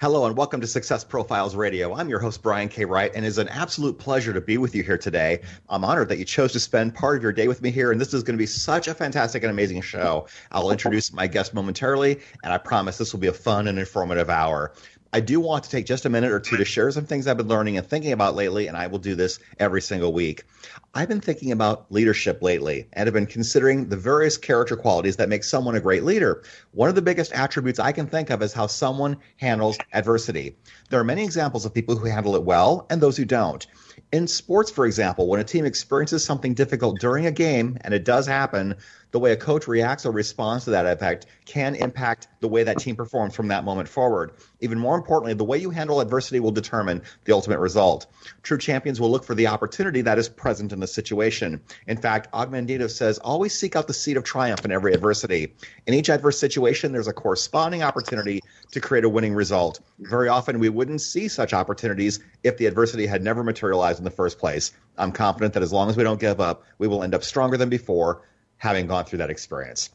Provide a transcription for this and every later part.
Hello and welcome to Success Profiles Radio. I'm your host, Brian K. Wright, and it's an absolute pleasure to be with you here today. I'm honored that you chose to spend part of your day with me here, and this is going to be such a fantastic and amazing show. I'll introduce my guest momentarily, and I promise this will be a fun and informative hour. I do want to take just a minute or two to share some things I've been learning and thinking about lately, and I will do this every single week. I've been thinking about leadership lately and have been considering the various character qualities that make someone a great leader. One of the biggest attributes I can think of is how someone handles adversity. There are many examples of people who handle it well and those who don't. In sports, for example, when a team experiences something difficult during a game, and it does happen, the way a coach reacts or responds to that effect can impact the way that team performs from that moment forward. Even more importantly, the way you handle adversity will determine the ultimate result. True champions will look for the opportunity that is present in the situation. In fact, Og Mandino says, always seek out the seed of triumph in every adversity. In each adverse situation, there's a corresponding opportunity to create a winning result. Very often, we wouldn't see such opportunities if the adversity had never materialized in the first place. I'm confident that as long as we don't give up, we will end up stronger than before having gone through that experience.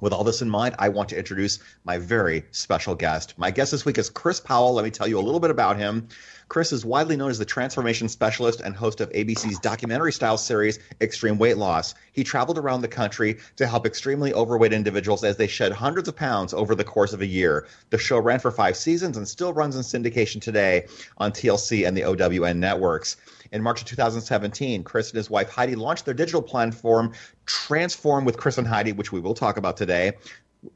With all this in mind, I want to introduce my very special guest. My guest this week is Chris Powell. Let me tell you a little bit about him. Chris is widely known as the transformation specialist and host of ABC's documentary style series, Extreme Weight Loss. He traveled around the country to help extremely overweight individuals as they shed hundreds of pounds over the course of a year. The show ran for five seasons and still runs in syndication today on TLC and the OWN networks. In March of 2017, Chris and his wife Heidi launched their digital platform, Transform with Chris and Heidi, which we will talk about today.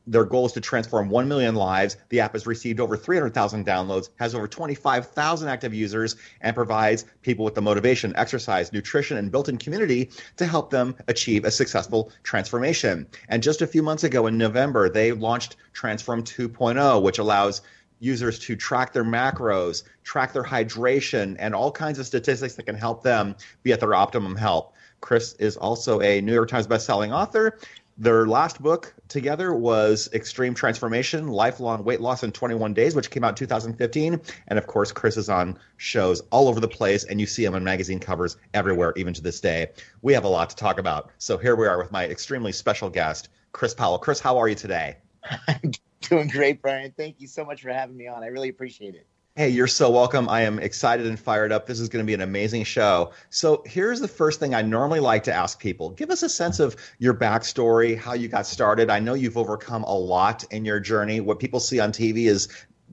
Their goal is to transform 1 million lives. The app has received over 300,000 downloads, has over 25,000 active users, and provides people with the motivation, exercise, nutrition, and built in community to help them achieve a successful transformation. And just a few months ago in November, they launched Transform 2.0, which allows users to track their macros, track their hydration, and all kinds of statistics that can help them be at their optimum health. Chris is also a New York Times bestselling author. Their last book together was Extreme Transformation Lifelong Weight Loss in 21 Days, which came out in 2015. And of course, Chris is on shows all over the place, and you see him on magazine covers everywhere, even to this day. We have a lot to talk about. So here we are with my extremely special guest, Chris Powell. Chris, how are you today? Doing great, Brian. Thank you so much for having me on. I really appreciate it. Hey, you're so welcome. I am excited and fired up. This is going to be an amazing show. So, here's the first thing I normally like to ask people give us a sense of your backstory, how you got started. I know you've overcome a lot in your journey. What people see on TV is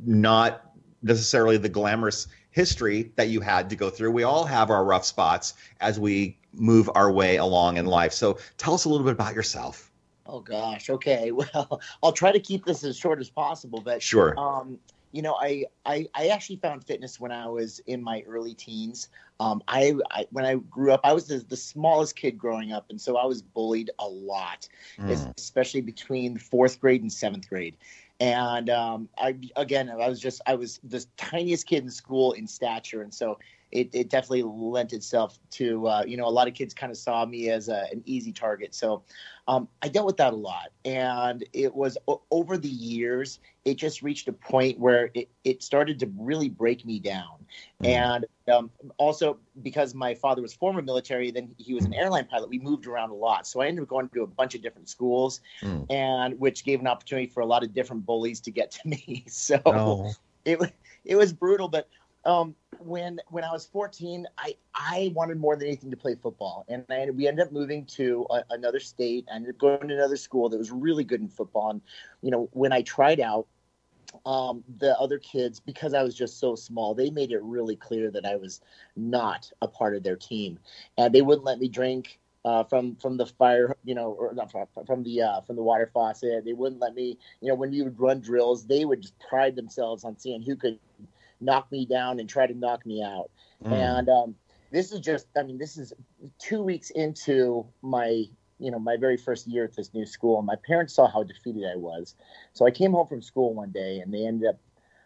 not necessarily the glamorous history that you had to go through. We all have our rough spots as we move our way along in life. So, tell us a little bit about yourself. Oh gosh. Okay. Well, I'll try to keep this as short as possible. But sure. Um, you know, I, I I actually found fitness when I was in my early teens. Um, I, I when I grew up, I was the, the, smallest kid growing up, and so I was bullied a lot, mm. especially between fourth grade and seventh grade. And um, I again, I was just I was the tiniest kid in school in stature, and so it, it definitely lent itself to uh, you know a lot of kids kind of saw me as a, an easy target so um, i dealt with that a lot and it was o- over the years it just reached a point where it, it started to really break me down mm. and um, also because my father was former military then he was an airline pilot we moved around a lot so i ended up going to a bunch of different schools mm. and which gave an opportunity for a lot of different bullies to get to me so oh. it, it was brutal but um, when when I was 14, I I wanted more than anything to play football, and I, we ended up moving to a, another state. I ended up going to another school that was really good in football. And you know, when I tried out, um, the other kids, because I was just so small, they made it really clear that I was not a part of their team, and they wouldn't let me drink. Uh, from from the fire, you know, or not from, from the uh, from the water faucet. They wouldn't let me, you know, when we would run drills, they would just pride themselves on seeing who could knock me down and try to knock me out. Mm. And um, this is just I mean this is two weeks into my you know my very first year at this new school and my parents saw how defeated i was so i came home from school one day and they ended up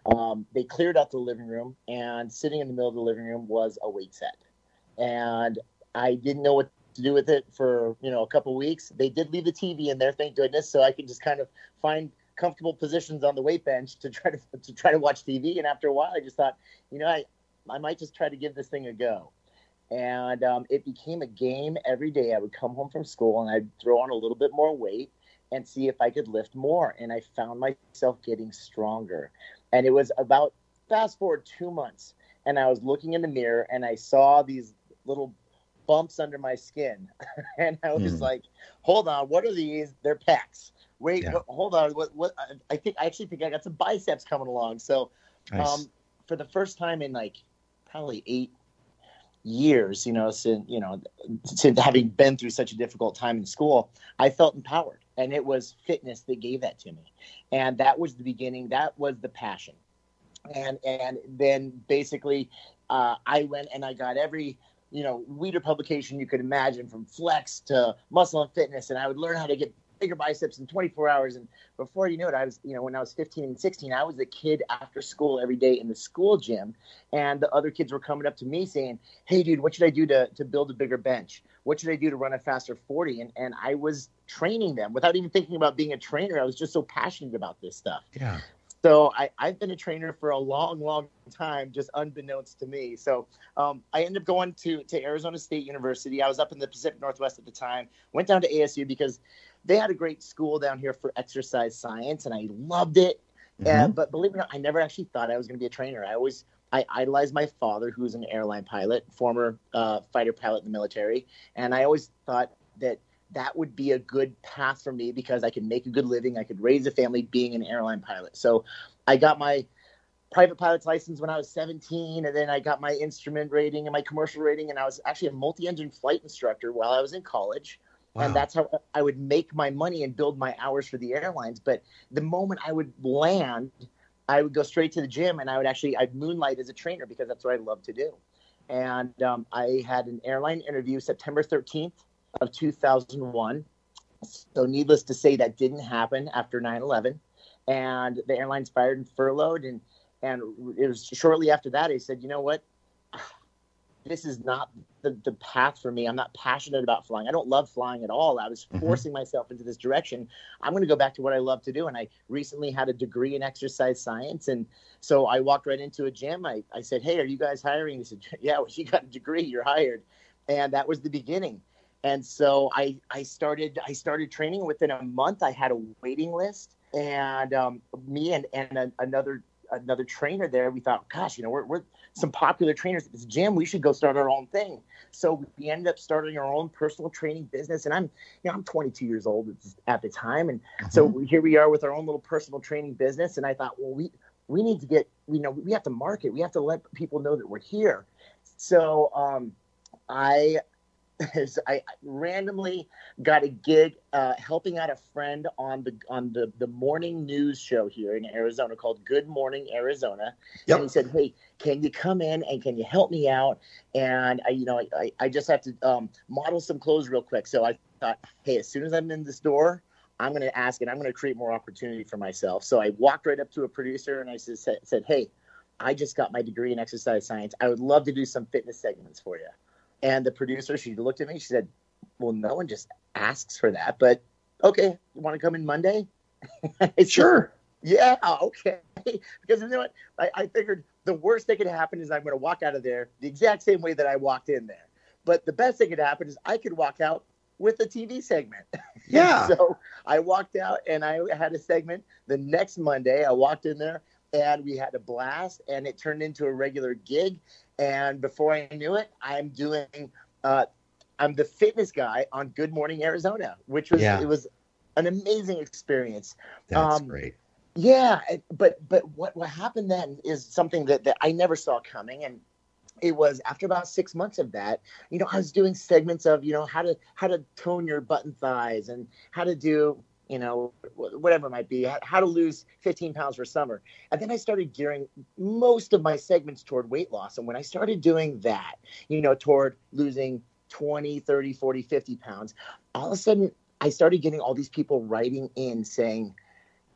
um, they cleared out the living room and sitting in the middle of the living room was a weight set and i didn't know what to do with it for you know a couple weeks they did leave the tv in there thank goodness so i could just kind of find comfortable positions on the weight bench to try to to try to watch tv and after a while i just thought you know i i might just try to give this thing a go and um, it became a game every day. I would come home from school and I'd throw on a little bit more weight and see if I could lift more. And I found myself getting stronger. And it was about fast forward two months, and I was looking in the mirror and I saw these little bumps under my skin, and I was mm. like, "Hold on, what are these? They're pecs." Wait, yeah. hold on. What? What? I think I actually think I got some biceps coming along. So, nice. um, for the first time in like probably eight years, you know, since you know, since having been through such a difficult time in school, I felt empowered, and it was fitness that gave that to me, and that was the beginning. That was the passion, and and then basically, uh, I went and I got every you know Weider publication you could imagine, from Flex to Muscle and Fitness, and I would learn how to get bigger biceps in 24 hours. And before you knew it, I was, you know, when I was 15 and 16, I was a kid after school every day in the school gym. And the other kids were coming up to me saying, Hey, dude, what should I do to, to build a bigger bench? What should I do to run a faster 40? And, and I was training them without even thinking about being a trainer. I was just so passionate about this stuff. Yeah. So I, I've been a trainer for a long, long time, just unbeknownst to me. So um, I ended up going to, to Arizona State University. I was up in the Pacific Northwest at the time. Went down to ASU because they had a great school down here for exercise science, and I loved it. Mm-hmm. And, but believe it or not, I never actually thought I was going to be a trainer. I always I idolized my father, who's an airline pilot, former uh, fighter pilot in the military, and I always thought that that would be a good path for me because I could make a good living, I could raise a family being an airline pilot. So I got my private pilot's license when I was 17, and then I got my instrument rating and my commercial rating, and I was actually a multi-engine flight instructor while I was in college. Wow. And that's how I would make my money and build my hours for the airlines. But the moment I would land, I would go straight to the gym and I would actually I'd moonlight as a trainer because that's what I love to do. And um, I had an airline interview September 13th of 2001. So needless to say, that didn't happen after 9/11, and the airlines fired and furloughed. And and it was shortly after that I said, you know what, this is not the, the path for me. I'm not passionate about flying. I don't love flying at all. I was mm-hmm. forcing mm-hmm. myself into this direction. I'm going to go back to what I love to do. And I recently had a degree in exercise science. And so I walked right into a gym. I, I said, Hey, are you guys hiring? They said, Yeah, well, you got a degree, you're hired. And that was the beginning. And so I, I started I started training within a month. I had a waiting list, and um, me and and a, another another trainer there. We thought, gosh, you know, we're, we're some popular trainers at this gym. We should go start our own thing. So we ended up starting our own personal training business. And I'm, you know, I'm 22 years old at the time, and mm-hmm. so here we are with our own little personal training business. And I thought, well, we we need to get, you know, we have to market. We have to let people know that we're here. So um, I is I randomly got a gig uh, helping out a friend on the on the the morning news show here in Arizona called Good Morning Arizona. Yep. And he said, "Hey, can you come in and can you help me out?" And I, you know, I, I just have to um, model some clothes real quick. So I thought, hey, as soon as I'm in this door, I'm going to ask and I'm going to create more opportunity for myself. So I walked right up to a producer and I said, said, "Hey." I just got my degree in exercise science. I would love to do some fitness segments for you. And the producer, she looked at me. She said, "Well, no one just asks for that, but okay, you want to come in Monday?" sure. Yeah, okay. because you know what? I, I figured the worst that could happen is I'm going to walk out of there the exact same way that I walked in there. But the best thing could happen is I could walk out with a TV segment. Yeah. so I walked out and I had a segment. The next Monday, I walked in there and we had a blast and it turned into a regular gig and before i knew it i'm doing uh, i'm the fitness guy on good morning arizona which was yeah. it was an amazing experience. That's um, great. yeah but but what what happened then is something that, that i never saw coming. And it was after about six months of that you know i was doing segments of you know how to how to tone your button thighs and how to do you know, whatever it might be, how to lose 15 pounds for summer. And then I started gearing most of my segments toward weight loss. And when I started doing that, you know, toward losing 20, 30, 40, 50 pounds, all of a sudden I started getting all these people writing in saying,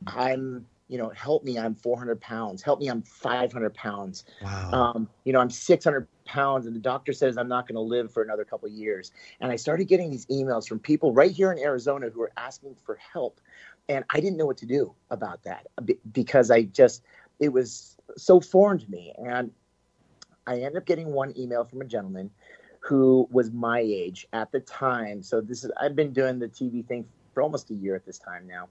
I'm you know, help me, I'm 400 pounds. Help me, I'm 500 pounds. Wow. Um, you know, I'm 600 pounds, and the doctor says I'm not going to live for another couple years. And I started getting these emails from people right here in Arizona who are asking for help, and I didn't know what to do about that because I just it was so foreign to me. And I ended up getting one email from a gentleman who was my age at the time. So this is I've been doing the TV thing for almost a year at this time now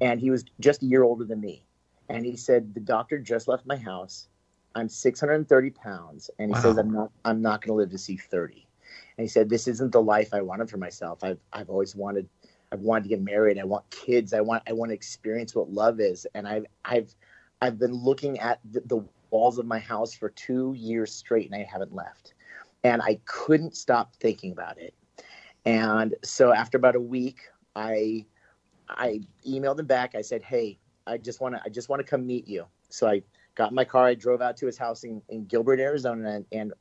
and he was just a year older than me. And he said, "The doctor just left my house. I'm 630 pounds, and he wow. says I'm not I'm not going to live to see 30." And he said, "This isn't the life I wanted for myself. I've I've always wanted I've wanted to get married. I want kids. I want I want to experience what love is. And I've I've I've been looking at the, the walls of my house for two years straight, and I haven't left. And I couldn't stop thinking about it. And so after about a week, I I emailed him back. I said, "Hey, I just want to I just want to come meet you." So I got in my car. I drove out to his house in, in Gilbert, Arizona, and,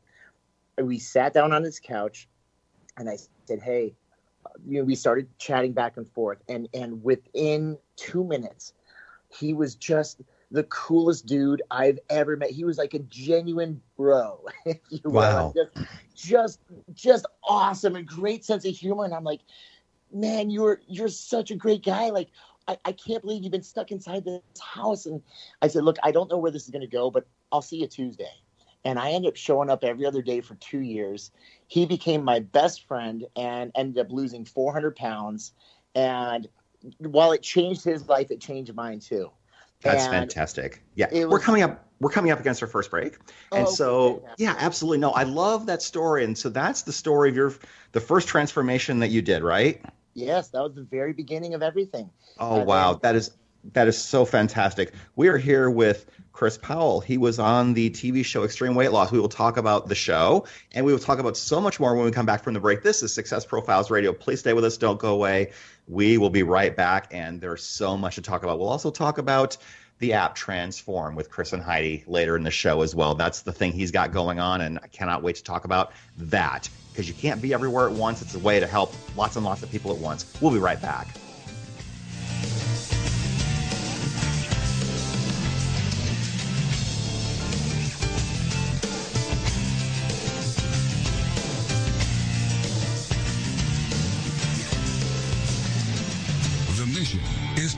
and we sat down on his couch. And I said, "Hey," you know, we started chatting back and forth, and and within two minutes, he was just the coolest dude I've ever met. He was like a genuine bro, if you will. Wow. Just, just, just awesome and great sense of humor. And I'm like, man, you're you're such a great guy. Like, I, I can't believe you've been stuck inside this house. And I said, look, I don't know where this is going to go, but I'll see you Tuesday. And I ended up showing up every other day for two years. He became my best friend and ended up losing 400 pounds. And while it changed his life, it changed mine too. That's and fantastic. Yeah, was, we're coming up. We're coming up against our first break, oh, and oh, so okay. yeah, absolutely. No, I love that story, and so that's the story of your the first transformation that you did, right? Yes, that was the very beginning of everything. Oh and wow, then, that is that is so fantastic. We are here with Chris Powell. He was on the TV show Extreme Weight Loss. We will talk about the show and we will talk about so much more when we come back from the break. This is Success Profiles Radio. Please stay with us. Don't go away. We will be right back and there's so much to talk about. We'll also talk about the app Transform with Chris and Heidi later in the show as well. That's the thing he's got going on, and I cannot wait to talk about that because you can't be everywhere at once. It's a way to help lots and lots of people at once. We'll be right back.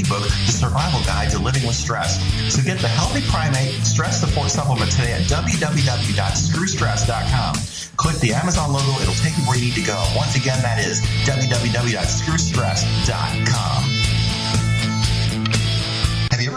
ebook, The Survival Guide to Living with Stress. So get the Healthy Primate Stress Support Supplement today at www.screwstress.com. Click the Amazon logo, it'll take you where you need to go. Once again, that is www.screwstress.com.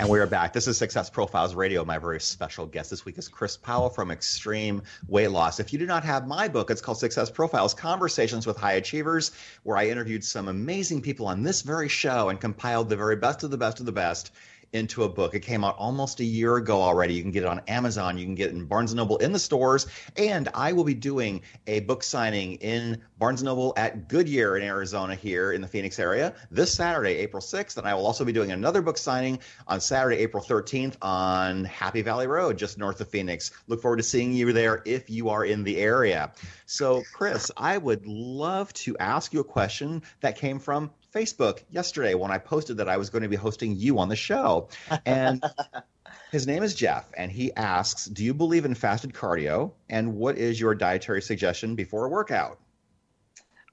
And we are back. This is Success Profiles Radio. My very special guest this week is Chris Powell from Extreme Weight Loss. If you do not have my book, it's called Success Profiles Conversations with High Achievers, where I interviewed some amazing people on this very show and compiled the very best of the best of the best into a book. It came out almost a year ago already. You can get it on Amazon. You can get it in Barnes & Noble in the stores. And I will be doing a book signing in Barnes & Noble at Goodyear in Arizona here in the Phoenix area this Saturday, April 6th. And I will also be doing another book signing on Saturday, April 13th on Happy Valley Road, just north of Phoenix. Look forward to seeing you there if you are in the area. So, Chris, I would love to ask you a question that came from Facebook yesterday when I posted that I was going to be hosting you on the show. And his name is Jeff, and he asks Do you believe in fasted cardio? And what is your dietary suggestion before a workout?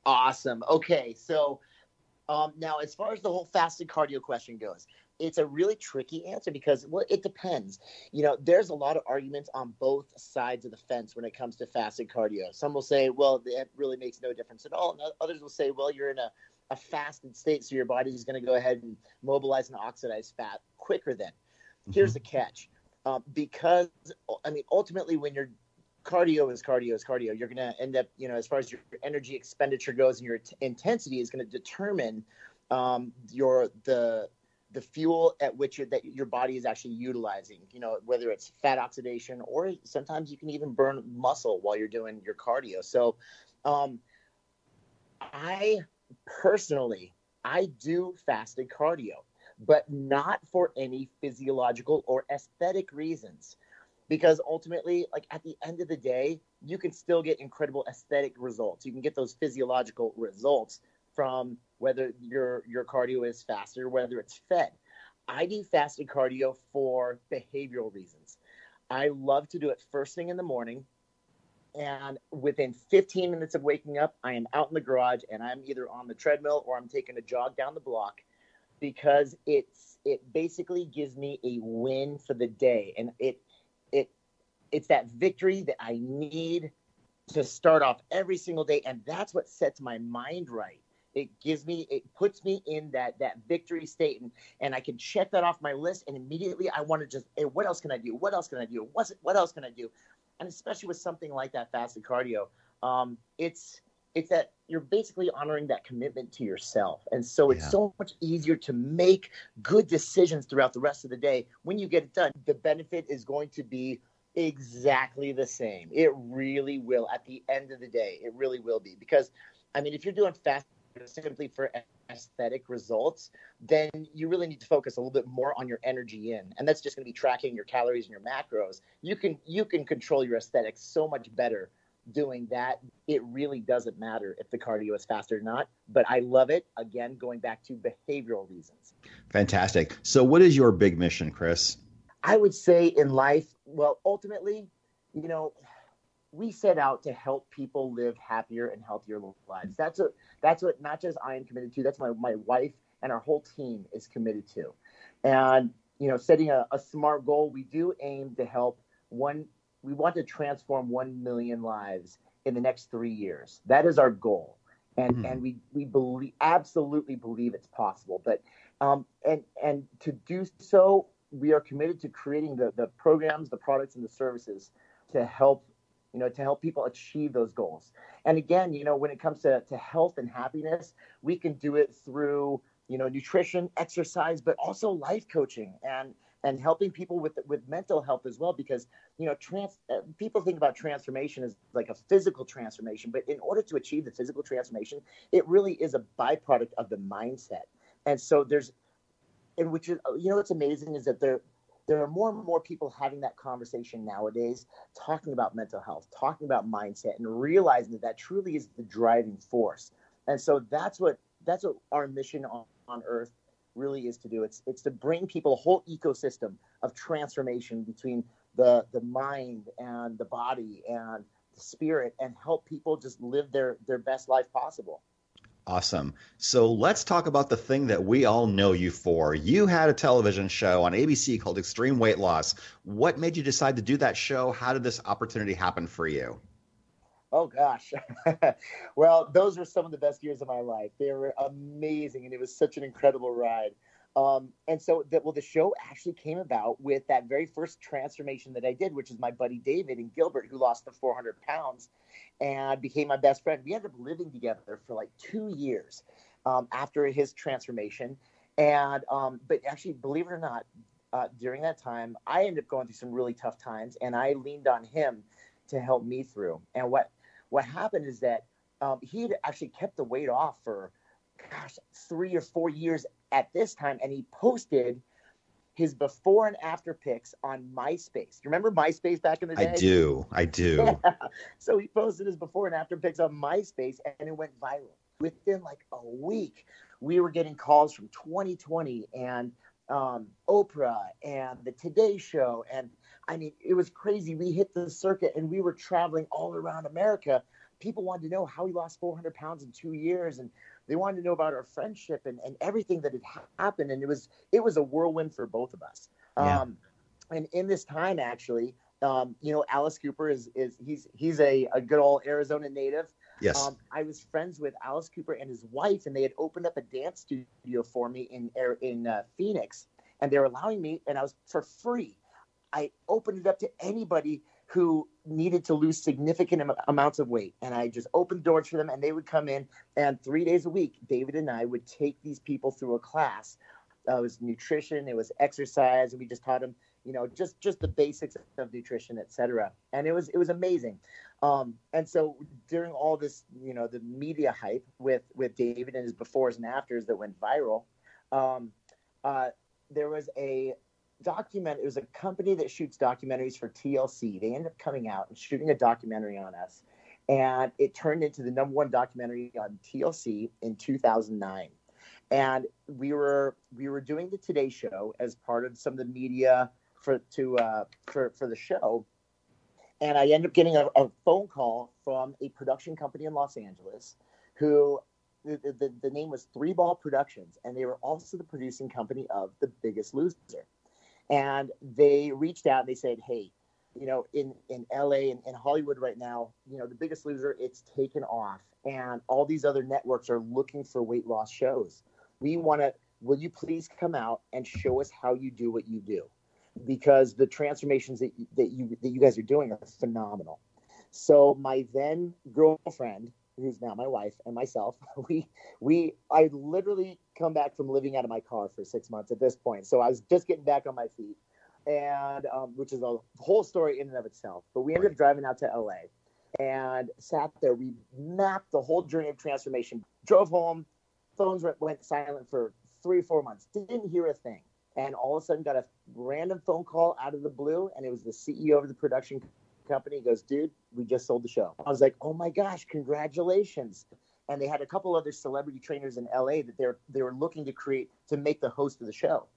Awesome. Okay. So, um, now as far as the whole fasted cardio question goes, it's a really tricky answer because well it depends you know there's a lot of arguments on both sides of the fence when it comes to fasted cardio some will say well it really makes no difference at all and others will say well you're in a a fasted state, so your body is going to go ahead and mobilize and oxidize fat quicker. Then, mm-hmm. here's the catch: um, because I mean, ultimately, when your cardio is cardio is cardio, you're going to end up, you know, as far as your energy expenditure goes, and your t- intensity is going to determine um, your the the fuel at which that your body is actually utilizing. You know, whether it's fat oxidation or sometimes you can even burn muscle while you're doing your cardio. So, um, I personally, I do fasted cardio, but not for any physiological or aesthetic reasons. Because ultimately, like at the end of the day, you can still get incredible aesthetic results. You can get those physiological results from whether your your cardio is faster, whether it's fed. I do fasted cardio for behavioral reasons. I love to do it first thing in the morning and within 15 minutes of waking up, I am out in the garage and I'm either on the treadmill or I'm taking a jog down the block because it's it basically gives me a win for the day. And it it it's that victory that I need to start off every single day. And that's what sets my mind right. It gives me it puts me in that that victory state and and i can check that off my list and immediately i want to just hey what else can i do? What else can i do? What's what else can i do and especially with something like that fasted cardio, um, it's it's that you're basically honoring that commitment to yourself, and so it's yeah. so much easier to make good decisions throughout the rest of the day when you get it done. The benefit is going to be exactly the same. It really will. At the end of the day, it really will be because, I mean, if you're doing fast simply for aesthetic results, then you really need to focus a little bit more on your energy in, and that's just going to be tracking your calories and your macros. You can you can control your aesthetics so much better doing that. It really doesn't matter if the cardio is fast or not, but I love it. Again, going back to behavioral reasons. Fantastic. So, what is your big mission, Chris? I would say in life, well, ultimately, you know, we set out to help people live happier and healthier lives. That's what that's what not just I am committed to. That's my my wife and our whole team is committed to. And you know, setting a, a smart goal, we do aim to help one. We want to transform one million lives in the next three years. That is our goal, and mm. and we we believe absolutely believe it's possible. But um, and and to do so, we are committed to creating the the programs, the products, and the services to help you know, to help people achieve those goals. And again, you know, when it comes to, to health and happiness, we can do it through, you know, nutrition, exercise, but also life coaching and and helping people with with mental health as well because you know trans uh, people think about transformation as like a physical transformation but in order to achieve the physical transformation it really is a byproduct of the mindset and so there's and which is you know what's amazing is that there there are more and more people having that conversation nowadays, talking about mental health, talking about mindset, and realizing that that truly is the driving force. And so that's what that's what our mission on, on Earth really is to do. It's it's to bring people a whole ecosystem of transformation between the the mind and the body and the spirit, and help people just live their their best life possible. Awesome. So let's talk about the thing that we all know you for. You had a television show on ABC called Extreme Weight Loss. What made you decide to do that show? How did this opportunity happen for you? Oh gosh. well, those were some of the best years of my life. They were amazing, and it was such an incredible ride. Um, and so, the, well, the show actually came about with that very first transformation that I did, which is my buddy David and Gilbert, who lost the 400 pounds and became my best friend. We ended up living together for like two years um, after his transformation. And, um, but actually, believe it or not, uh, during that time, I ended up going through some really tough times, and I leaned on him to help me through. And what what happened is that um, he had actually kept the weight off for, gosh, three or four years at this time, and he posted his before and after pics on MySpace. You remember MySpace back in the day? I do. I do. Yeah. So he posted his before and after pics on MySpace, and it went viral. Within like a week, we were getting calls from 2020 and um, Oprah and the Today Show. And I mean, it was crazy. We hit the circuit and we were traveling all around America. People wanted to know how he lost 400 pounds in two years. And they wanted to know about our friendship and, and everything that had happened. And it was, it was a whirlwind for both of us. Yeah. Um, and in this time, actually, um, you know, Alice Cooper is, is he's, he's a, a good old Arizona native. Yes. Um, I was friends with Alice Cooper and his wife, and they had opened up a dance studio for me in in uh, Phoenix, and they were allowing me, and I was for free. I opened it up to anybody who needed to lose significant am- amounts of weight, and I just opened doors for them, and they would come in, and three days a week, David and I would take these people through a class. Uh, it was nutrition, it was exercise, and we just taught them, you know, just just the basics of nutrition, et cetera. And it was it was amazing. Um, and so during all this, you know, the media hype with with David and his befores and afters that went viral, um, uh, there was a document. It was a company that shoots documentaries for TLC. They ended up coming out and shooting a documentary on us, and it turned into the number one documentary on TLC in 2009. And we were we were doing the Today Show as part of some of the media for to uh, for for the show and I ended up getting a, a, phone call from a production company in Los Angeles who the, the, the, name was Three Ball Productions, and they were also the producing company of The Biggest Loser. And they reached out and they said, Hey, you know, in, in LA and in Hollywood right now, you know, The Biggest Loser, it's taken off, and all these other networks are looking for weight loss shows. We want to, will you please come out and show us how you do what you do? because the transformations that, that you that you guys are doing are phenomenal. So my then girlfriend, who's now my wife, and myself, we we I literally come back from living out of my car for six months at this point. So I was just getting back on my feet, and um, which is a whole story in and of itself. But we ended up driving out to LA and sat there. We mapped the whole journey of transformation. Drove home, phones went silent for three or four months. Didn't hear a thing and all of a sudden got a random phone call out of the blue, and it was the CEO of the production company. He goes, "Dude, we just sold the show." I was like, "Oh my gosh, congratulations!" And they had a couple other celebrity trainers in LA that they're they were looking to create to make the host of the show.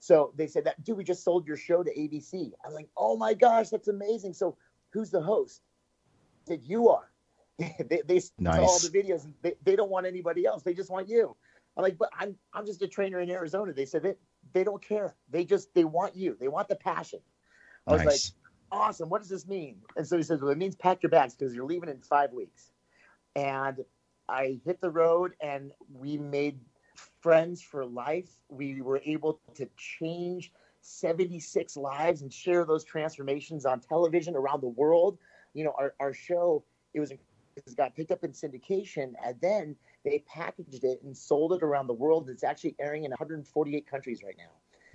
So they said that, dude, we just sold your show to ABC. I'm like, oh my gosh, that's amazing. So who's the host? I said you are. they they nice. saw all the videos. They, they don't want anybody else. They just want you. I'm like, but I'm I'm just a trainer in Arizona. They said they, they don't care. They just they want you. They want the passion. I was like, awesome. What does this mean? And so he says, well, it means pack your bags because you're leaving in five weeks. And I hit the road and we made friends for life. We were able to change 76 lives and share those transformations on television around the world. You know, our, our show, it was it got picked up in syndication and then they packaged it and sold it around the world. It's actually airing in 148 countries right now.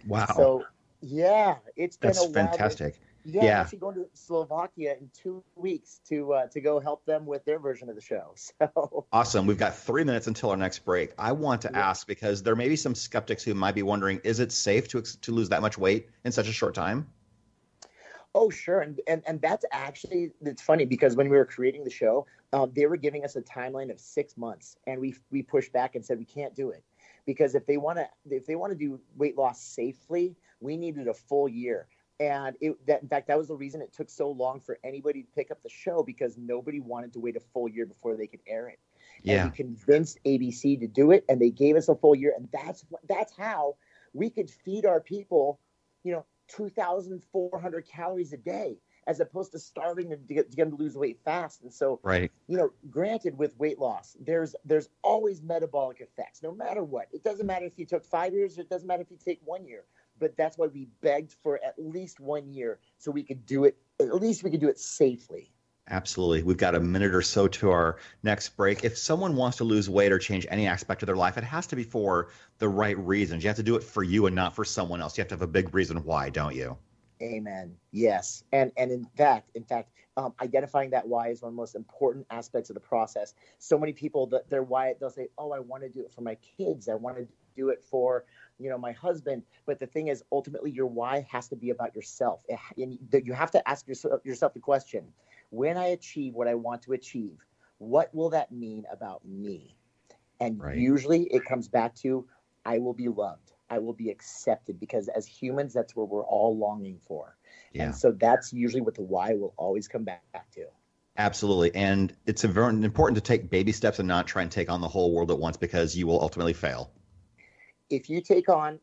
Wow. So yeah, it's been That's a fantastic. Yeah, yeah, I'm actually going to Slovakia in two weeks to uh, to go help them with their version of the show. So awesome. We've got three minutes until our next break. I want to yeah. ask because there may be some skeptics who might be wondering: Is it safe to to lose that much weight in such a short time? Oh, sure, and and and that's actually it's funny because when we were creating the show, um, they were giving us a timeline of six months, and we we pushed back and said we can't do it because if they want to if they want to do weight loss safely, we needed a full year. And it, that, in fact, that was the reason it took so long for anybody to pick up the show because nobody wanted to wait a full year before they could air it. Yeah. And we convinced ABC to do it, and they gave us a full year, and that's that's how we could feed our people, you know, 2,400 calories a day. as opposed to starving to get, to get them to lose weight fast. And so, right. you know, granted, with weight loss, there's there's always metabolic effects, no matter what. It doesn't matter if you took five years, or it doesn't matter if you take one year. But that's why we begged for at least one year so we could do it. At least we could do it safely. Absolutely. We've got a minute or so to our next break. If someone wants to lose weight or change any aspect of their life, it has to be for the right reasons. You have to do it for you and not for someone else. You have to have a big reason why, don't you? Amen. Yes, and and in fact, in fact, um, identifying that why is one of the most important aspects of the process. So many people that their why they'll say, "Oh, I want to do it for my kids. I want to do it for you know my husband." But the thing is, ultimately, your why has to be about yourself, and you have to ask yourself the question: When I achieve what I want to achieve, what will that mean about me? And right. usually, it comes back to, "I will be loved." I will be accepted because as humans, that's where we're all longing for. Yeah. And so that's usually what the why will always come back to. Absolutely. And it's important to take baby steps and not try and take on the whole world at once because you will ultimately fail. If you take on,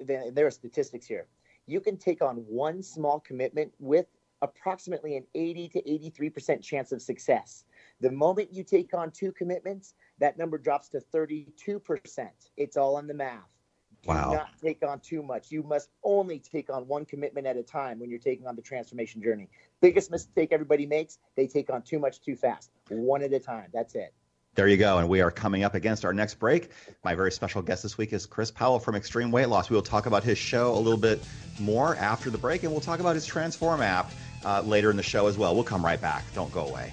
there are statistics here, you can take on one small commitment with approximately an 80 to 83% chance of success. The moment you take on two commitments, that number drops to 32%. It's all in the math. Wow. Do not take on too much. You must only take on one commitment at a time when you're taking on the transformation journey. Biggest mistake everybody makes, they take on too much too fast. One at a time. That's it. There you go. And we are coming up against our next break. My very special guest this week is Chris Powell from Extreme Weight Loss. We will talk about his show a little bit more after the break, and we'll talk about his Transform app uh, later in the show as well. We'll come right back. Don't go away.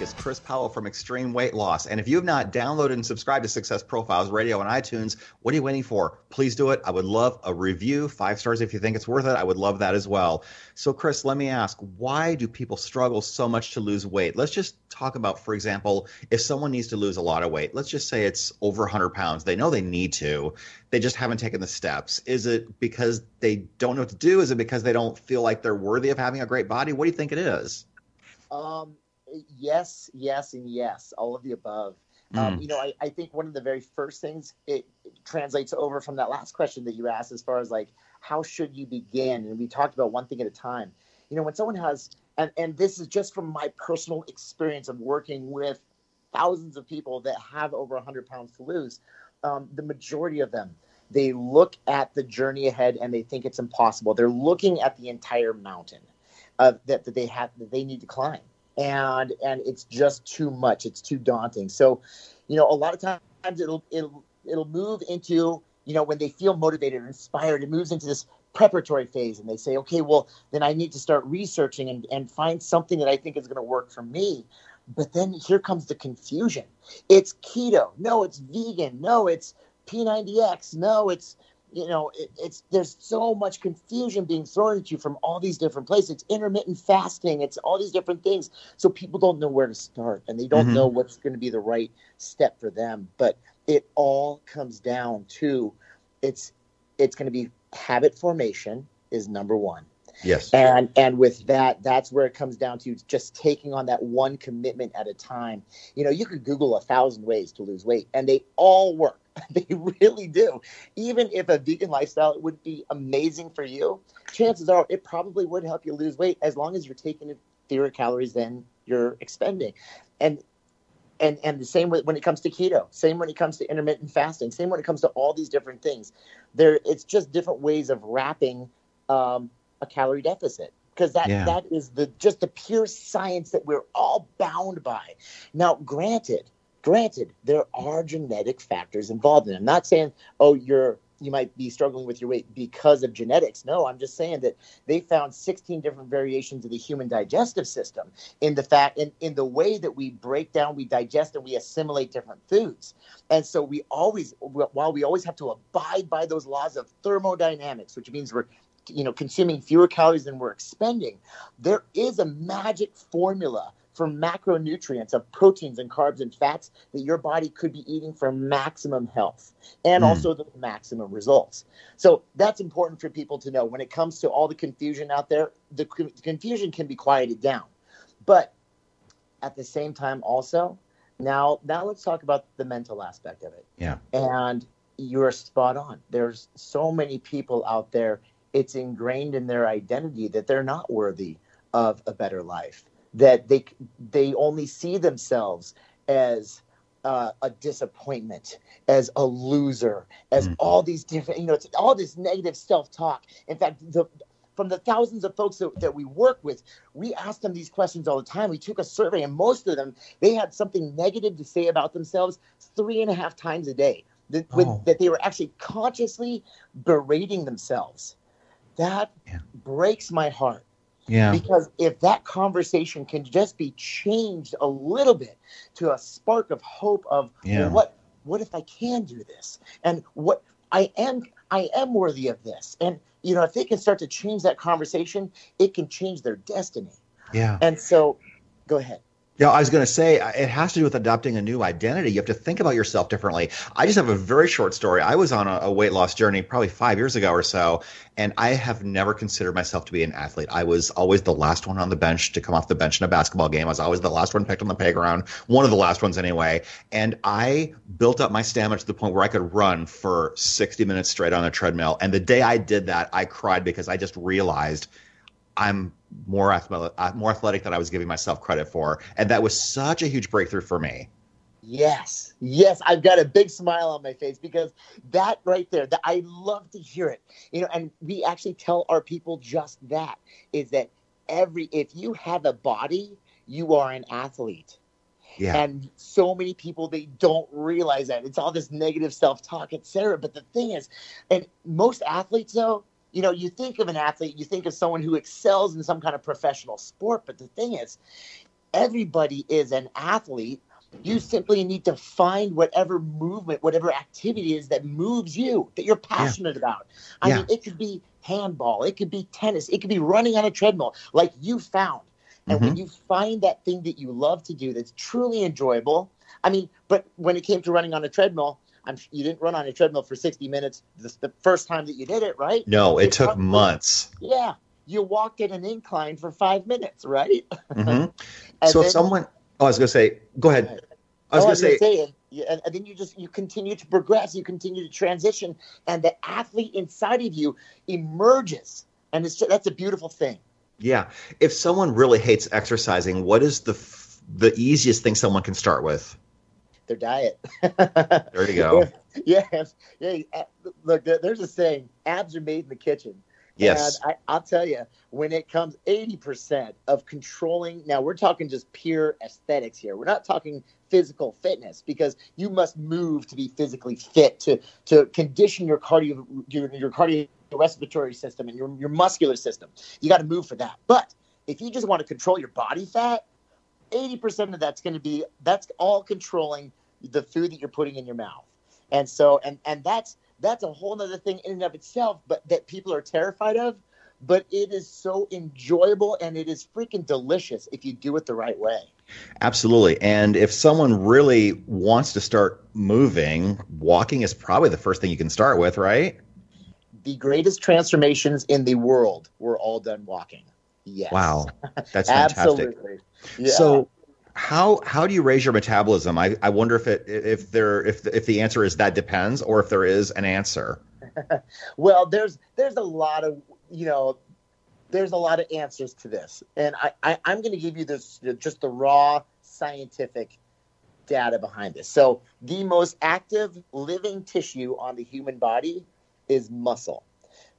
Week is Chris Powell from Extreme Weight Loss. And if you have not downloaded and subscribed to Success Profiles Radio on iTunes, what are you waiting for? Please do it. I would love a review, five stars if you think it's worth it. I would love that as well. So, Chris, let me ask why do people struggle so much to lose weight? Let's just talk about, for example, if someone needs to lose a lot of weight, let's just say it's over 100 pounds. They know they need to, they just haven't taken the steps. Is it because they don't know what to do? Is it because they don't feel like they're worthy of having a great body? What do you think it is? Um, yes, yes, and yes, all of the above. Mm. Um, you know, I, I think one of the very first things it, it, translates over from that last question that you asked, as far as like how should you begin, and we talked about one thing at a time. You know, when someone has, and and this is just from my personal experience of working with thousands of people that have over 100 pounds to lose, um, the majority of them they look at the journey ahead and they think it's impossible. They're looking at the entire mountain uh, that, that they have that they need to climb and and it's just too much. It's too daunting. So, you know, a lot of times it'll it'll it'll move into you know when they feel motivated or inspired, it moves into this preparatory phase, and they say, okay, well then I need to start researching and and find something that I think is going to work for me. But then here comes the confusion. It's keto. No, it's vegan. No, it's P90X. No, it's you know, it, it's there's so much confusion being thrown at you from all these different places. It's intermittent fasting. It's all these different things. So people don't know where to start, and they don't mm-hmm. know what's going to be the right step for them. But it all comes down to it's it's going to be habit formation is number one. Yes. And and with that, that's where it comes down to just taking on that one commitment at a time. You know, you could Google a thousand ways to lose weight, and they all work. they really do. Even if a vegan lifestyle would be amazing for you, chances are it probably would help you lose weight as long as you're taking fewer calories than you're expending. And and and the same when it comes to keto same when it comes to intermittent fasting same when it comes to all these different things there it's just different ways of wrapping um, a calorie deficit because that yeah. that is the just the pure science that we're all bound by now granted granted there are genetic factors involved in it i'm not saying oh you're you might be struggling with your weight because of genetics. No, I'm just saying that they found 16 different variations of the human digestive system in the fact in, in the way that we break down, we digest, and we assimilate different foods. And so we always, while we always have to abide by those laws of thermodynamics, which means we're you know consuming fewer calories than we're expending, there is a magic formula for macronutrients of proteins and carbs and fats that your body could be eating for maximum health and mm. also the maximum results. So that's important for people to know. When it comes to all the confusion out there, the confusion can be quieted down. But at the same time, also, now now let's talk about the mental aspect of it. Yeah. And you're spot on. There's so many people out there, it's ingrained in their identity that they're not worthy of a better life that they they only see themselves as uh, a disappointment, as a loser, as mm-hmm. all these different, you know, it's all this negative self talk. In fact, the, from the thousands of folks that, that we work with, we ask them these questions all the time. We took a survey, and most of them, they had something negative to say about themselves three and a half times a day. That, oh. with, that they were actually consciously berating themselves. That yeah. breaks my heart yeah. Because if that conversation can just be changed a little bit to a spark of hope of yeah. well, what what if I can do this? And what I am I am worthy of this. And you know, if they can start to change that conversation, it can change their destiny. Yeah. And so go ahead. Yeah, I was going to say uh, it has to do with adopting a new identity. You have to think about yourself differently. I just have a very short story. I was on a, a, weight loss journey probably five years ago or so, and I have never considered myself to be an athlete. I was always the last one on the bench to come off the bench in a basketball game. I was always the last one picked on the playground, one of the last ones anyway. And I built up my stamina to the point where I could run for 60 minutes straight on a treadmill. And the day I did that, I cried because I just realized I'm more athletic, uh, more athletic than I was giving myself credit for, and that was such a huge breakthrough for me. Yes, yes, I've got a big smile on my face because that right there, that I love to hear it. You know, and we actually tell our people just that is that every if you have a body, you are an athlete. Yeah. And so many people they don't realize that it's all this negative self-talk, etc. But the thing is, and most athletes though, you know, you think of an athlete, you think of someone who excels in some kind of professional sport, but the thing is, everybody is an athlete. You simply need to find whatever movement, whatever activity is that moves you, that you're passionate yeah. about. I yeah. mean, it could be handball, it could be tennis, it could be running on a treadmill, like you found. And mm-hmm. when you find that thing that you love to do that's truly enjoyable, I mean, but when it came to running on a treadmill, I'm you didn't run on a treadmill for 60 minutes the, the first time that you did it, right? No, it, it took months. Yeah, you walked in an incline for five minutes, right? Mm-hmm. so then, if someone, oh, I was gonna say, go ahead. I was, oh, gonna, say, say and, and then you just you continue to progress, you continue to transition, and the athlete inside of you emerges, and it's that's a beautiful thing. Yeah, if someone really hates exercising, what is the the easiest thing someone can start with? Their diet. there you go. yeah, yeah. Look, there's a saying: abs are made in the kitchen. Yes. And I, will tell you, when it comes 80% of controlling, now we're talking just pure aesthetics here. We're not talking physical fitness because you must move to be physically fit to to condition your cardio your, your cardiorespiratory system and your, your muscular system. You got to move for that. But if you just want to control your body fat, 80% of that's going to be that's all controlling the food that you're putting in your mouth. And so and and that's that's a whole other thing in and of itself, but that people are terrified of. But it is so enjoyable and it is freaking delicious if you do it the right way. Absolutely. And if someone really wants to start moving, walking is probably the first thing you can start with, right? The greatest transformations in the world were all done walking. Yes. Wow. That's fantastic. Absolutely. Yeah. So how how do you raise your metabolism? I, I wonder if it if there if if the answer is that depends or if there is an answer. well, there's there's a lot of you know there's a lot of answers to this, and I, I I'm going to give you this just the raw scientific data behind this. So the most active living tissue on the human body is muscle.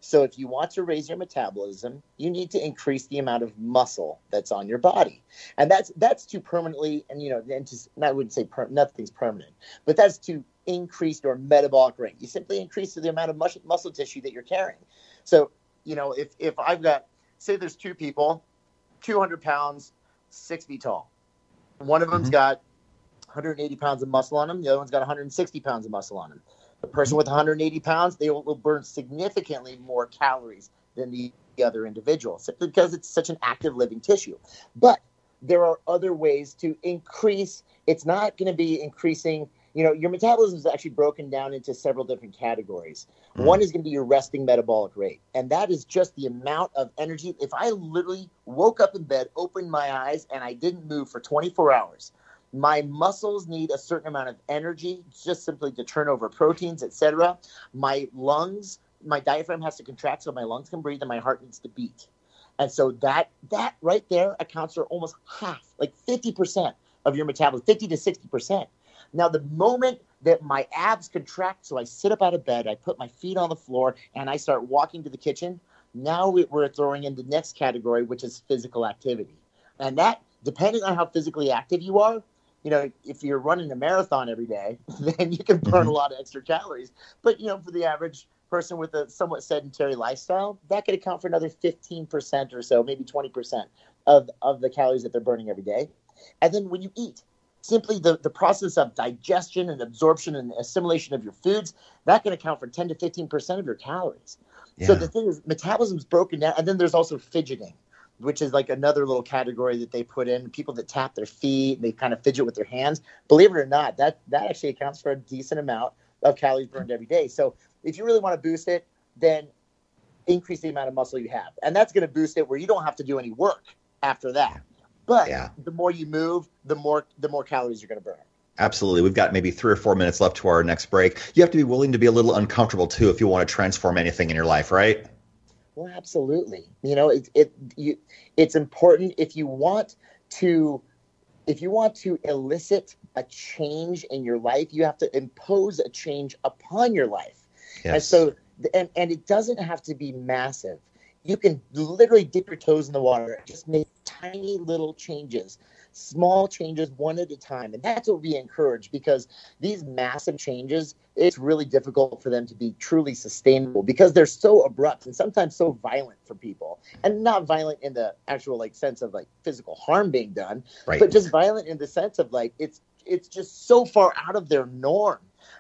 So if you want to raise your metabolism, you need to increase the amount of muscle that's on your body, and that's that's to permanently and you know and to, I wouldn't say per, nothing's permanent, but that's to increase your metabolic rate. You simply increase the amount of muscle, muscle tissue that you're carrying. So you know if if I've got say there's two people, 200 pounds, six feet tall, one of them's mm-hmm. got 180 pounds of muscle on him, the other one's got 160 pounds of muscle on him a person with 180 pounds, they will, will burn significantly more calories than the other individual because it's such an active living tissue. But there are other ways to increase. It's not going to be increasing. You know, your metabolism is actually broken down into several different categories. Mm. One is going to be your resting metabolic rate, and that is just the amount of energy. If I literally woke up in bed, opened my eyes, and I didn't move for 24 hours, my muscles need a certain amount of energy just simply to turn over proteins etc my lungs my diaphragm has to contract so my lungs can breathe and my heart needs to beat. And so that that right there accounts for almost half like 50% of your metabolism 50 to 60% now the moment that my abs contract so i sit up out of bed i put my feet on the floor and i start walking to the kitchen now we're throwing in the next category which is physical activity. And that depending on how physically active you are you know, if you're running a marathon every day, then you can burn mm-hmm. a lot of extra calories. But, you know, for the average person with a somewhat sedentary lifestyle, that could account for another 15% or so, maybe 20% of, of the calories that they're burning every day. And then when you eat, simply the, the process of digestion and absorption and assimilation of your foods, that can account for 10 to 15% of your calories. Yeah. So the thing is, metabolism is broken down. And then there's also fidgeting which is like another little category that they put in people that tap their feet they kind of fidget with their hands believe it or not that that actually accounts for a decent amount of calories burned every day so if you really want to boost it then increase the amount of muscle you have and that's going to boost it where you don't have to do any work after that but yeah. the more you move the more the more calories you're going to burn Absolutely. We've got maybe three or four minutes left to our next break. You have to be willing to be a little uncomfortable too if you want to transform anything in your life, right? Well, absolutely. You know, it, it you, it's important if you want to if you want to elicit a change in your life, you have to impose a change upon your life. Yes. And so and, and it doesn't have to be massive. You can literally dip your toes in the water, just make tiny little changes small changes one at a time. And that's what we encourage because these massive changes, it's really difficult for them to be truly sustainable because they're so abrupt and sometimes so violent for people. And not violent in the actual like sense of like physical harm being done, right. but just violent in the sense of like it's it's just so far out of their norm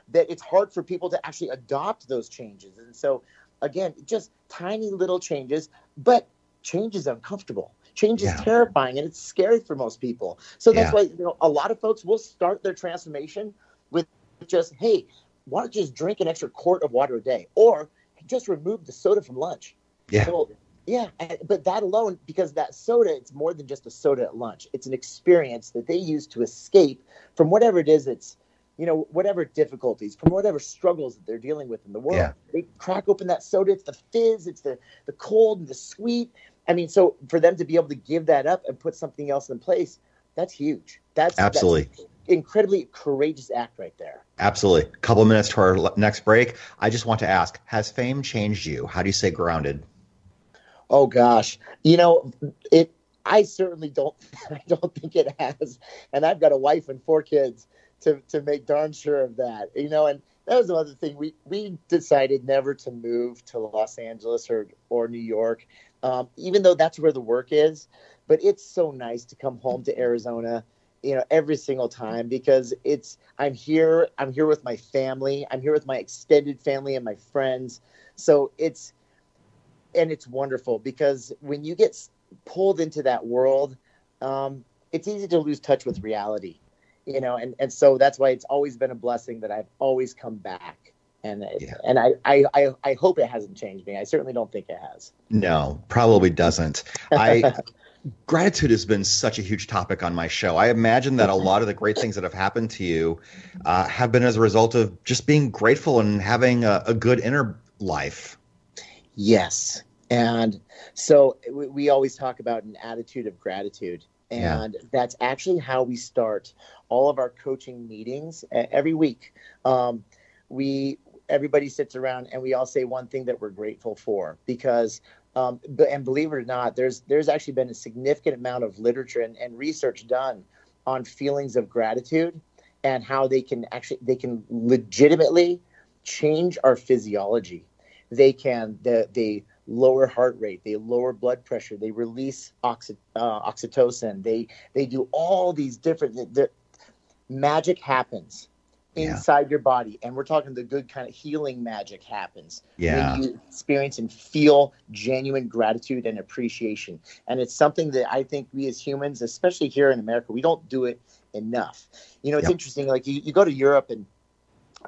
that it's hard for people to actually adopt those changes. And so again, just tiny little changes, but change is uncomfortable. Change is yeah. terrifying and it's scary for most people. So that's yeah. why you know a lot of folks will start their transformation with just, hey, why don't you just drink an extra quart of water a day, or just remove the soda from lunch. Yeah. So, yeah, but that alone, because that soda, it's more than just a soda at lunch. It's an experience that they use to escape from whatever it is it's, you know, whatever difficulties, from whatever struggles that they're dealing with in the world. Yeah. They crack open that soda. It's the fizz, it's the the cold and the sweet, I mean, so for them to be able to give that up and put something else in place, that's huge. That's absolutely that's incredibly courageous act right there. Absolutely. A couple minutes to our next break. I just want to ask: Has fame changed you? How do you stay grounded? Oh gosh, you know it. I certainly don't. I don't think it has, and I've got a wife and four kids to to make darn sure of that. You know, and that was another thing. We we decided never to move to Los Angeles or or New York um, even though that's where the work is. but it's so nice to come home to Arizona you know every single time because it's i'm here i'm here with my family i'm here with my extended family and my friends so it's and it's wonderful because when you get pulled into that world um, it's easy to lose touch with reality you know and, and so that's why it's always been a blessing that i've always come back and yeah. and I, I i hope it hasn't changed me i certainly don't think it has no probably doesn't i gratitude has been such a huge topic on my show. I imagine that a lot of the great things that have happened to you uh, have been as a result of just being grateful and having a, a good inner life. Yes. And so we, we, always talk about an attitude of gratitude. And yeah. that's actually how we start all of our coaching meetings every week. Um, we everybody sits around and we all say one thing that we're grateful for because um, and believe it or not, there's there's actually been a significant amount of literature and, and research done on feelings of gratitude and how they can actually they can legitimately change our physiology. They can they, lower heart rate, they lower blood pressure, they release oxy, uh, oxytocin. They they do all these different. The, magic happens inside yeah. your body and we're talking the good kind of healing magic happens yeah. when you experience and feel genuine gratitude and appreciation and it's something that i think we as humans especially here in america we don't do it enough you know it's yep. interesting like you, you go to europe and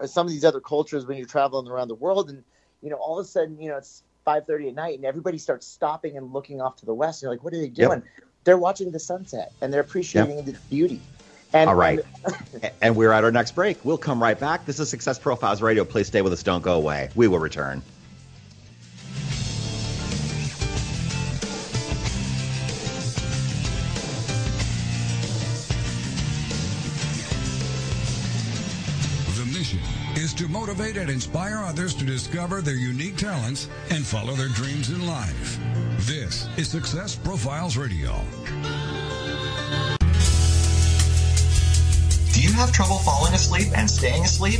uh, some of these other cultures when you're traveling around the world and you know all of a sudden you know it's 5.30 at night and everybody starts stopping and looking off to the west and you're like what are they doing yep. they're watching the sunset and they're appreciating yep. the beauty and, All right. And, and we're at our next break. We'll come right back. This is Success Profiles Radio. Please stay with us. Don't go away. We will return. The mission is to motivate and inspire others to discover their unique talents and follow their dreams in life. This is Success Profiles Radio. You have trouble falling asleep and staying asleep?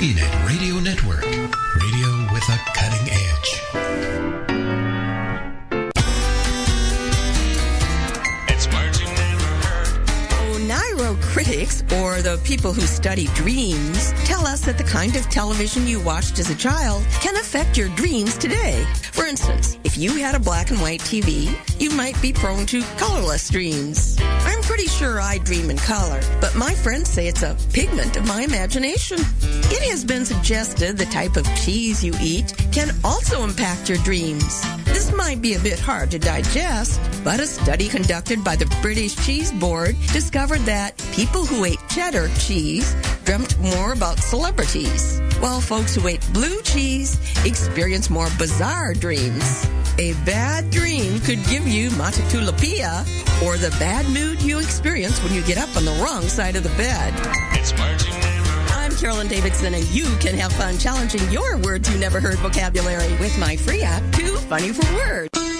TogiNet Radio Network, radio with a cutting edge. Oh, critics, or the people who study dreams, tell us that the kind of television you watched as a child can affect your dreams today. For instance, if you had a black and white TV, you might be prone to colorless dreams. I'm pretty sure I dream in color, but my friends say it's a pigment of my imagination. It has been suggested the type of cheese you eat can also impact your dreams. This might be a bit hard to digest, but a study conducted by the British Cheese Board discovered that people who ate cheddar cheese dreamt more about celebrities, while folks who ate blue cheese experienced more bizarre dreams. A bad dream could give you matutolypea, or the bad mood you experience when you get up on the wrong side of the bed. It's Martin I'm Carolyn Davidson, and you can have fun challenging your words you never heard vocabulary with my free app, Too Funny for Words.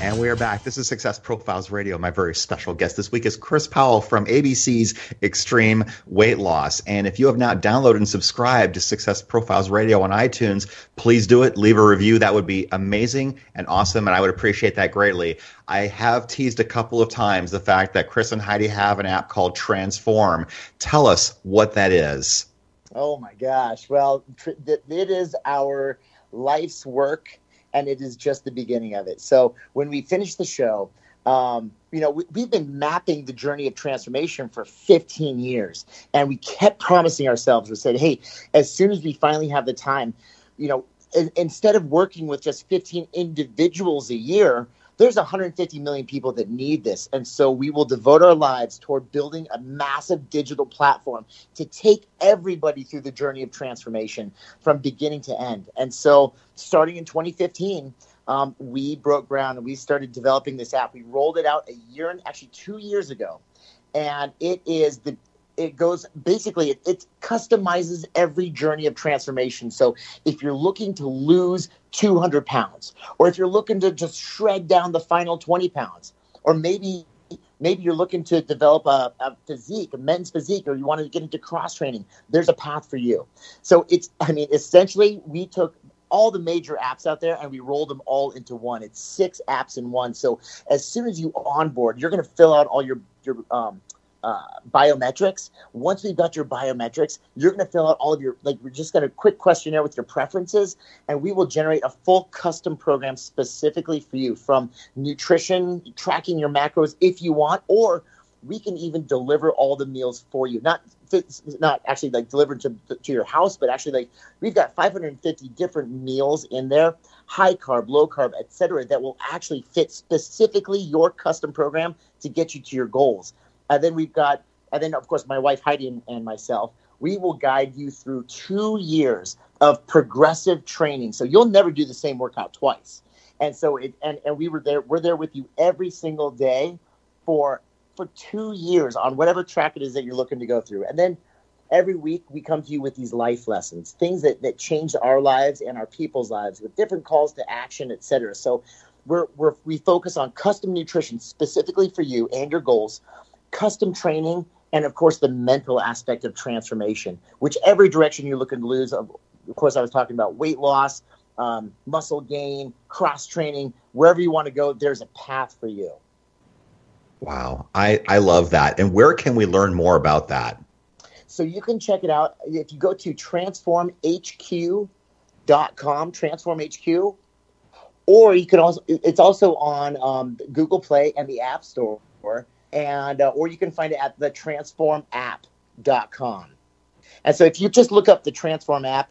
And we are back. This is Success Profiles Radio. My very special guest this week is Chris Powell from ABC's Extreme Weight Loss. And if you have not downloaded and subscribed to Success Profiles Radio on iTunes, please do it. Leave a review. That would be amazing and awesome. And I would appreciate that greatly. I have teased a couple of times the fact that Chris and Heidi have an app called Transform. Tell us what that is. Oh my gosh. Well, it is our life's work and it is just the beginning of it. So when we finish the show, um, you know, we, have been mapping the journey of transformation for 15 years, and we kept promising ourselves. We said, "Hey, as soon as we finally have the time, you know, in, instead of working with just 15 individuals a year." There's 150 million people that need this. And so we will devote our lives toward building a massive digital platform to take everybody through the journey of transformation from beginning to end. And so starting in 2015, um, we broke ground and we started developing this app. We rolled it out a year and actually two years ago, and it is the it goes basically it, it, customizes every journey of transformation so if you're looking to lose 200 pounds or if you're looking to just shred down the final 20 pounds or maybe maybe you're looking to develop a, a physique a men's physique or you want to get into cross training there's a path for you so it's i mean essentially we took all the major apps out there and we rolled them all into one. It's six apps in one. So as soon as you onboard, you're going to fill out all your your um, uh, biometrics. Once we've got your biometrics, you're going to fill out all of your like we're just going to quick questionnaire with your preferences, and we will generate a full custom program specifically for you from nutrition, tracking your macros if you want, or we can even deliver all the meals for you. Not not actually like delivered to to your house, but actually like we've got 550 different meals in there, high carb, low carb, etc. That will actually fit specifically your custom program to get you to your goals. And then we've got, and then of course my wife Heidi and, and myself, we will guide you through two years of progressive training. So you'll never do the same workout twice. And so it and, and we were there, we're there with you every single day for for two years on whatever track it is that you're looking to go through. And then every week we come to you with these life lessons, things that, that change our lives and our people's lives with different calls to action, etc. So we're, we're, we focus on custom nutrition specifically for you and your goals, custom training, and of course the mental aspect of transformation, whichever direction you're looking to lose. Of course, I was talking about weight loss, um, muscle gain, cross training, wherever you want to go, there's a path for you. Wow, I, I love that. And where can we learn more about that? So you can check it out if you go to transformhq.com, transformhq, or you can also it's also on um, Google Play and the App Store, and uh, or you can find it at the transformapp.com. And so if you just look up the Transform app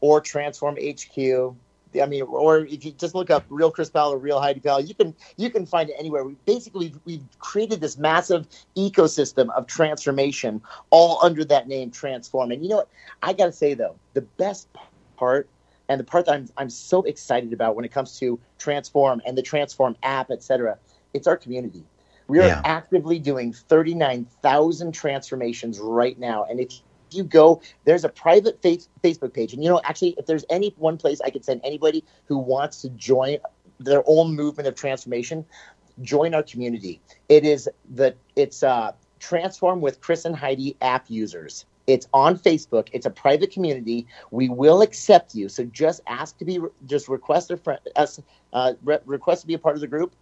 or Transform HQ, I mean, or if you just look up real Chris Powell or real Heidi Powell, you can you can find it anywhere. We basically we've created this massive ecosystem of transformation, all under that name, Transform. And you know what? I got to say though, the best part and the part that I'm I'm so excited about when it comes to Transform and the Transform app, etc., it's our community. We are yeah. actively doing 39,000 transformations right now, and if you go, there's a private face, Facebook page. And, you know, actually, if there's any one place I could send anybody who wants to join their own movement of transformation, join our community. It is the, it's uh, Transform with Chris and Heidi app users. It's on Facebook. It's a private community. We will accept you. So just ask to be, just request a friend, us, uh, re- request to be a part of the group.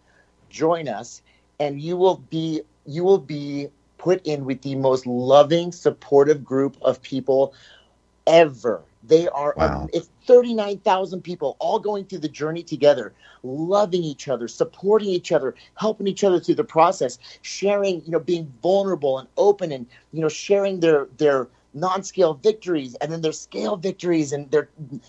Join us, and you will be you will be put in with the most loving, supportive group of people ever. They are wow. um, it's 39,000 people all going through the journey together, loving each other, supporting each other, helping each other through the process, sharing, you know, being vulnerable and open and, you know, sharing their their non-scale victories and then their scale victories and their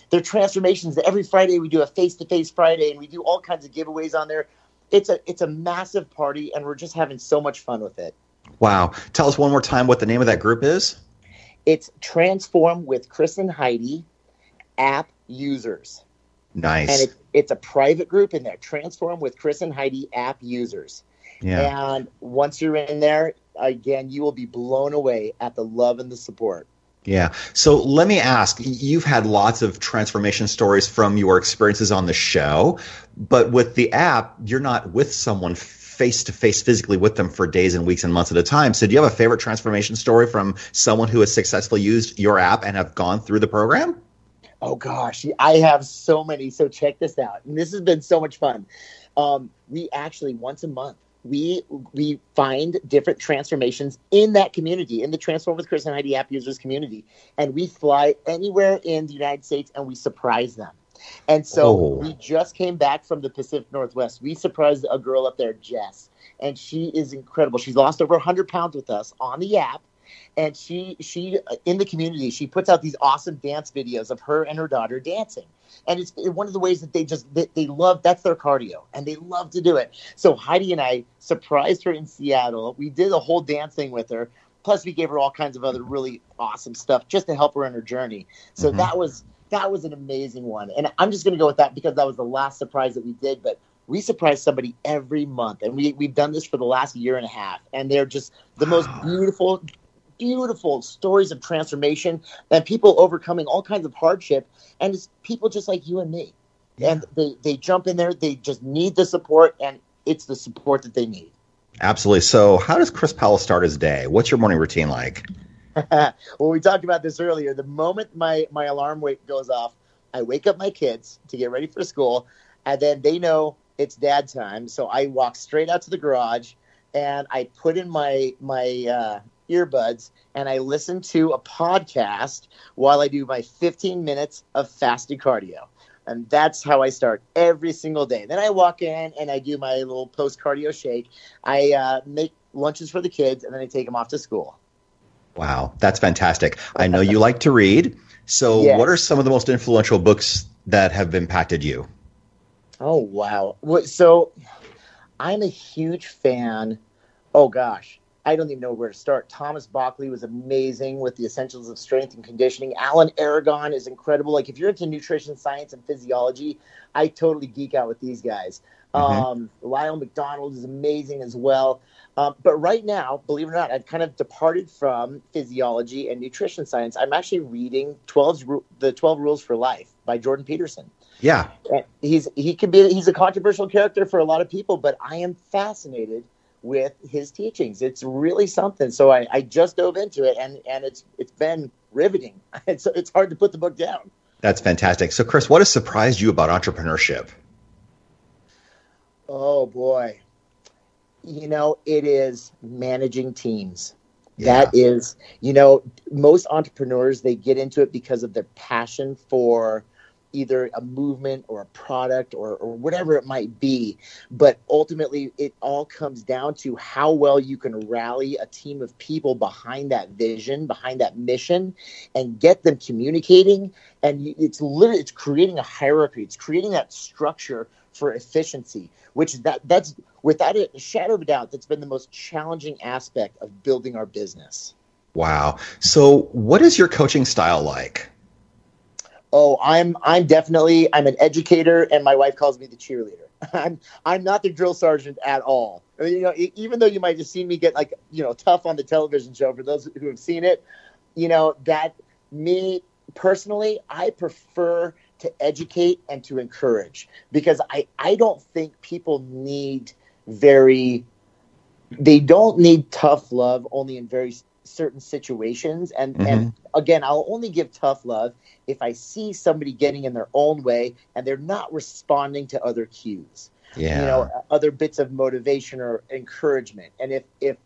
their transformations. Every Friday we do a face-to-face Friday and we do all kinds of giveaways on there. It's a it's a massive party and we're just having so much fun with it. Wow. Tell us one more time what the name of that group is. It's Transform with Chris and Heidi app users. Nice. And it, it's a private group in there. Transform with Chris and Heidi app users. Yeah. And once you're in there, again, you will be blown away at the love and the support. Yeah. So let me ask you've had lots of transformation stories from your experiences on the show, but with the app, you're not with someone face to face physically with them for days and weeks and months at a time. So, do you have a favorite transformation story from someone who has successfully used your app and have gone through the program? Oh gosh, I have so many. So check this out. And this has been so much fun. Um, we actually once a month we we find different transformations in that community, in the Transform with Chris and Heidi app users community, and we fly anywhere in the United States and we surprise them. And so Oh. we just came back from the Pacific Northwest. We surprised a girl up there, Jess, and she is incredible. She's lost over 100 pounds with us on the app. And she, she in the community, she puts out these awesome dance videos of her and her daughter dancing. And it's one of the ways that they just they, they love. That's their cardio, and they love to do it. So Heidi and I surprised her in Seattle. We did a whole dance thing with her. Plus, we gave her all kinds of other really awesome stuff just to help her on her journey. So Mhm. that was that was an amazing one. And I'm just going to go with that because that was the last surprise that we did. But we surprise somebody every month, and we we've done this for the last year and a half, and they're just the most beautiful, beautiful stories of transformation and people overcoming all kinds of hardship, and it's people just like you and me. And they they jump in there, they just need the support, and it's the support that they need. Absolutely. So, how does Chris Powell start his day? What's your morning routine like? well, we talked about this earlier. The moment my my alarm wake goes off, I wake up my kids to get ready for school, and then they know it's dad time. So I walk straight out to the garage, and I put in my my uh, earbuds, and I listen to a podcast while I do my 15 minutes of fasted cardio. And that's how I start every single day. Then I walk in and I do my little post cardio shake. I uh, make lunches for the kids, and then I take them off to school. Wow, that's fantastic. I know you like to read. So, Yes. what are some of the most influential books that have impacted you? Oh wow! So, I'm a huge fan. Oh gosh, I don't even know where to start. Thomas Baechle was amazing with the essentials of strength and conditioning. Alan Aragon is incredible. Like if you're into nutrition science and physiology, I totally geek out with these guys. Mhm. Um, Lyle McDonald is amazing as well. Um, but right now, believe it or not, I've kind of departed from physiology and nutrition science. I'm actually reading 12 the 12 Rules for Life by Jordan Peterson. Yeah, And he's he can be he's a controversial character for a lot of people, but I am fascinated with his teachings. It's really something. So I, I just dove into it, and and it's it's been riveting. It's it's hard to put the book down. that's fantastic. So, Chris, what has surprised you about entrepreneurship? Oh boy, you know it is managing teams. Yeah. That is, you know, most entrepreneurs they get into it because of their passion for either a movement or a product or, or whatever it might be. But ultimately, it all comes down to how well you can rally a team of people behind that vision, behind that mission, and get them communicating. And it's literally it's creating a hierarchy. It's creating that structure for efficiency, which that that's without a shadow of a doubt, that's been the most challenging aspect of building our business. Wow. So, what is your coaching style like? Oh, I'm I'm definitely I'm an educator, and my wife calls me the cheerleader. I'm I'm not the drill sergeant at all. I mean, you know, even though you might have seen me get like you know tough on the television show for those who have seen it, you know that me personally, I prefer to educate and to encourage because I I don't think people need very they don't need tough love only in very certain situations. And and mm-hmm. again I'll only give tough love if I see somebody getting in their own way and they're not responding to other cues Yeah. you know other bits of motivation or encouragement. And if if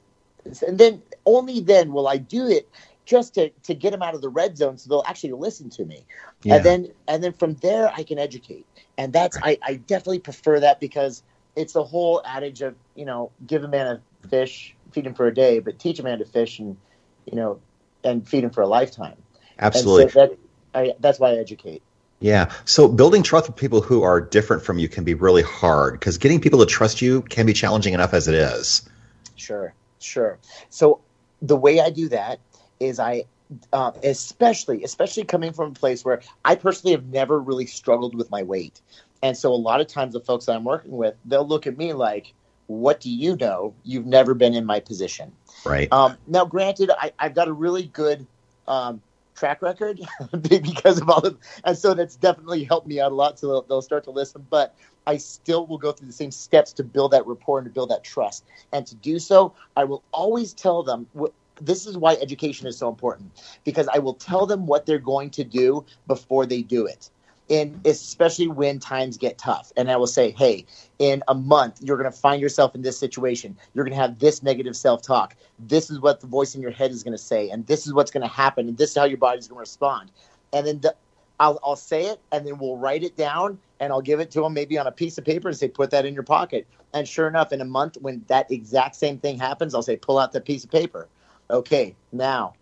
and then only then will i do it just to to get them out of the red zone so they'll actually listen to me. Yeah. and then and then from there i can educate. And that's I, I definitely prefer that because it's the whole adage of you know give a man a fish feed him for a day but teach a man to fish and you know and feed him for a lifetime Absolutely. so that, I, that's why i educate Yeah. So building trust with people who are different from you can be really hard because getting people to trust you can be challenging enough as it is. Sure, sure. So the way I do that is I, uh, especially especially coming from a place where I personally have never really struggled with my weight, and so a lot of times the folks that I'm working with, they'll look at me like, "What do you know? You've never been in my position." Right. Um, now, granted, I, I've got a really good um, track record because of all of, and so that's definitely helped me out a lot. So they'll, they'll start to listen, but I still will go through the same steps to build that rapport and to build that trust. And to do so, I will always tell them. wh- This is why education is so important because I will tell them what they're going to do before they do it. And especially when times get tough. And I will say, hey, in a month, you're going to find yourself in this situation. You're going to have this negative self talk. This is what the voice in your head is going to say. And this is what's going to happen. And this is how your body's going to respond. And then the, I'll, I'll say it and then we'll write it down and I'll give it to them maybe on a piece of paper and say, put that in your pocket. And sure enough, in a month, when that exact same thing happens, I'll say, pull out that piece of paper. Okay, now,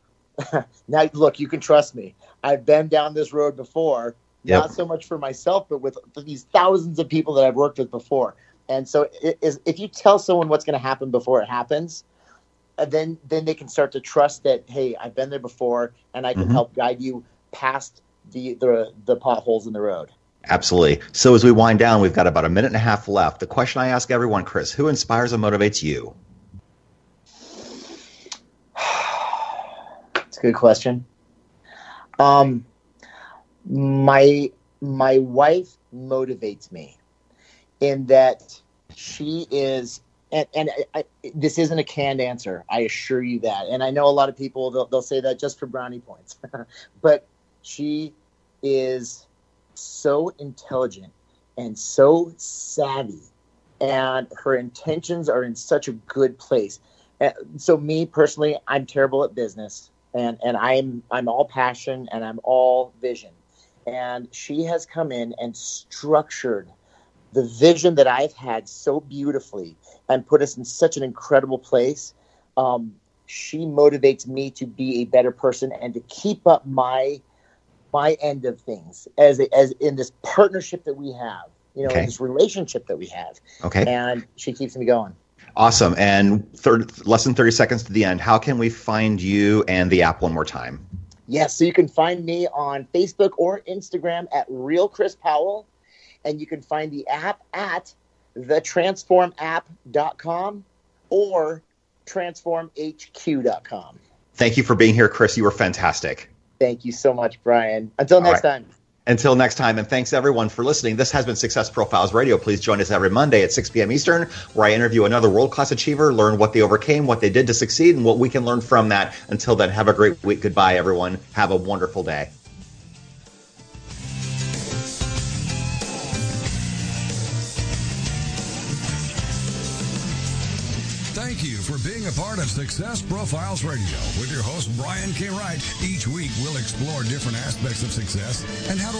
now look, you can trust me. I've been down this road before, yep. not so much for myself, but with these thousands of people that I've worked with before. And so, it is, if you tell someone what's going to happen before it happens, uh, then then they can start to trust that hey, I've been there before, and I can mm-hmm. help guide you past the, the the potholes in the road. Absolutely. So as we wind down, we've got about a minute and a half left. The question I ask everyone, Chris, who inspires and motivates you? It's a good question. Um, my my wife motivates me in that she is and, and I, I, this isn't a canned answer i assure you that. And i know a lot of people they'll, they'll say that just for brownie points. But she is so intelligent and so savvy and her intentions are in such a good place. Uh, so me personally i'm terrible at business and and i'm i'm all passion and i'm all vision and she has come in and structured the vision that i've had so beautifully and put us in such an incredible place um, she motivates me to be a better person and to keep up my my end of things as as in this partnership that we have, you know, okay. this relationship that we have. Okay. And she keeps me going. Awesome. And third, less than 30 seconds to the end. How can we find you and the app one more time? Yes. So you can find me on Facebook or Instagram at Real Chris Powell. And you can find the app at thetransformapp.com or transformhq.com. Thank you for being here, Chris. You were fantastic. Thank you so much, Brian. Until next right. time. Until next time, and thanks everyone for listening. This has been Success Profiles Radio. Please join us every Monday at 6 p.m. Eastern, where I interview another world class achiever, learn what they overcame, what they did to succeed, and what we can learn from that. Until then, have a great week. Goodbye, everyone. Have a wonderful day. being a part of Success Profiles Radio with your host, Brian K. Wright. Each week, we'll explore different aspects of success and how to